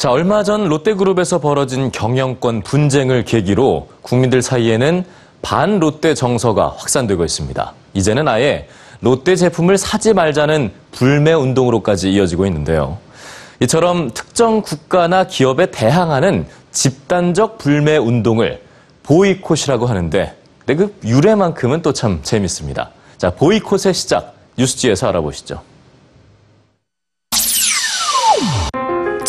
자, 얼마 전 롯데그룹에서 벌어진 경영권 분쟁을 계기로 국민들 사이에는 반 롯데 정서가 확산되고 있습니다. 이제는 아예 롯데 제품을 사지 말자는 불매 운동으로까지 이어지고 있는데요. 이처럼 특정 국가나 기업에 대항하는 집단적 불매 운동을 보이콧이라고 하는데 그 유래만큼은 또 참 재밌습니다. 자, 보이콧의 시작 뉴스지에서 알아보시죠.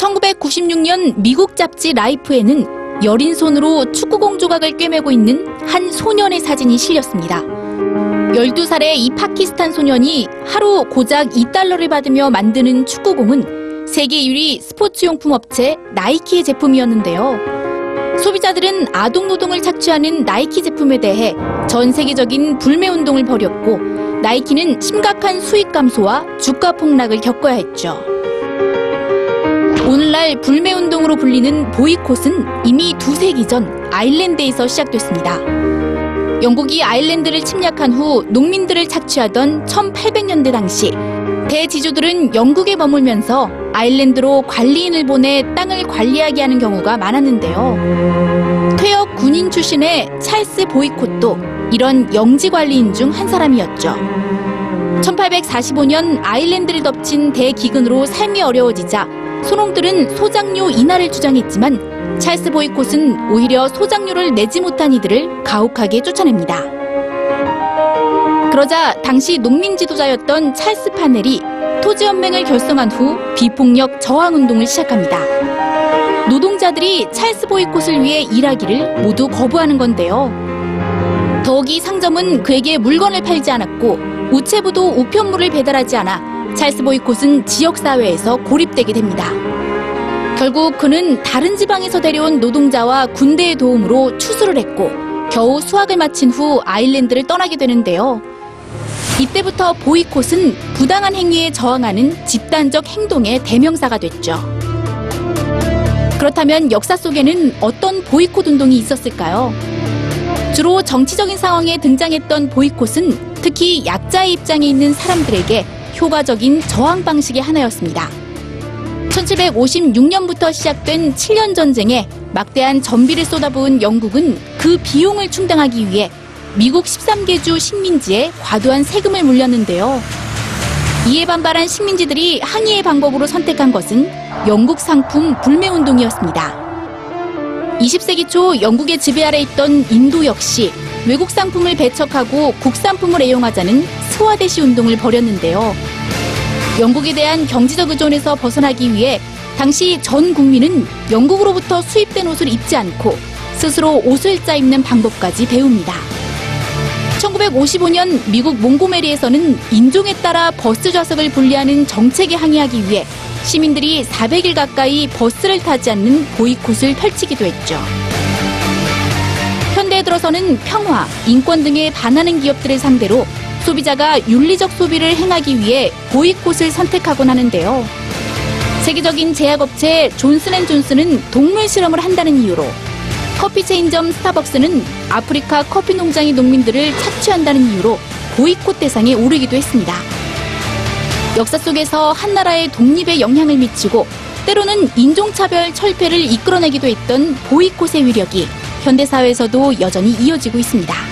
1996년 미국 잡지 라이프에는 여린 손으로 축구공 조각을 꿰매고 있는 한 소년의 사진이 실렸습니다. 12살의 이 파키스탄 소년이 하루 고작 2달러를 받으며 만드는 축구공은 세계 1위 스포츠용품 업체 나이키의 제품이었는데요. 소비자들은 아동 노동을 착취하는 나이키 제품에 대해 전 세계적인 불매 운동을 벌였고 나이키는 심각한 수익 감소와 주가 폭락을 겪어야 했죠. 오늘날 불매 운동으로 불리는 보이콧은 이미 두 세기 전 아일랜드에서 시작됐습니다. 영국이 아일랜드를 침략한 후 농민들을 착취하던 1800년대 당시 대지주들은 영국에 머물면서 아일랜드로 관리인을 보내 땅을 관리하게 하는 경우가 많았는데요. 퇴역 군인 출신의 찰스 보이콧도 이런 영지 관리인 중 한 사람이었죠. 1845년 아일랜드를 덮친 대기근으로 삶이 어려워지자 소농들은 소장료 인하를 주장했지만 찰스 보이콧은 오히려 소장료를 내지 못한 이들을 가혹하게 쫓아냅니다. 그러자 당시 농민 지도자였던 찰스 파넬이 토지연맹을 결성한 후 비폭력 저항 운동을 시작합니다. 노동자들이 찰스 보이콧을 위해 일하기를 모두 거부하는 건데요. 더욱이 상점은 그에게 물건을 팔지 않았고 우체부도 우편물을 배달하지 않아 찰스 보이콧은 지역사회에서 고립되게 됩니다. 결국 그는 다른 지방에서 데려온 노동자와 군대의 도움으로 추수를 했고 겨우 수학을 마친 후 아일랜드를 떠나게 되는데요. 이때부터 보이콧은 부당한 행위에 저항하는 집단적 행동의 대명사가 됐죠. 그렇다면 역사 속에는 어떤 보이콧 운동이 있었을까요? 주로 정치적인 상황에 등장했던 보이콧은 특히 약자의 입장에 있는 사람들에게 효과적인 저항 방식의 하나였습니다. 1756년부터 시작된 7년 전쟁에 막대한 전비를 쏟아부은 영국은 그 비용을 충당하기 위해 미국 13개 주 식민지에 과도한 세금을 물렸는데요. 이에 반발한 식민지들이 항의의 방법으로 선택한 것은 영국 상품 불매 운동이었습니다. 20세기 초 영국의 지배 아래 있던 인도 역시 외국 상품을 배척하고 국산품을 애용하자는 스와데시 운동을 벌였는데요. 영국에 대한 경제적 의존에서 벗어나기 위해 당시 전 국민은 영국으로부터 수입된 옷을 입지 않고 스스로 옷을 짜 입는 방법까지 배웁니다. 1955년 미국 몽고메리에서는 인종에 따라 버스 좌석을 분리하는 정책에 항의하기 위해 시민들이 400일 가까이 버스를 타지 않는 보이콧을 펼치기도 했죠. 들어서는 평화, 인권 등에 반하는 기업들을 상대로 소비자가 윤리적 소비를 행하기 위해 보이콧을 선택하곤 하는데요. 세계적인 제약업체 존슨앤존슨은 동물 실험을 한다는 이유로 커피 체인점 스타벅스는 아프리카 커피 농장의 농민들을 착취한다는 이유로 보이콧 대상에 오르기도 했습니다. 역사 속에서 한 나라의 독립에 영향을 미치고 때로는 인종차별 철폐를 이끌어내기도 했던 보이콧의 위력이 현대사회에서도 여전히 이어지고 있습니다.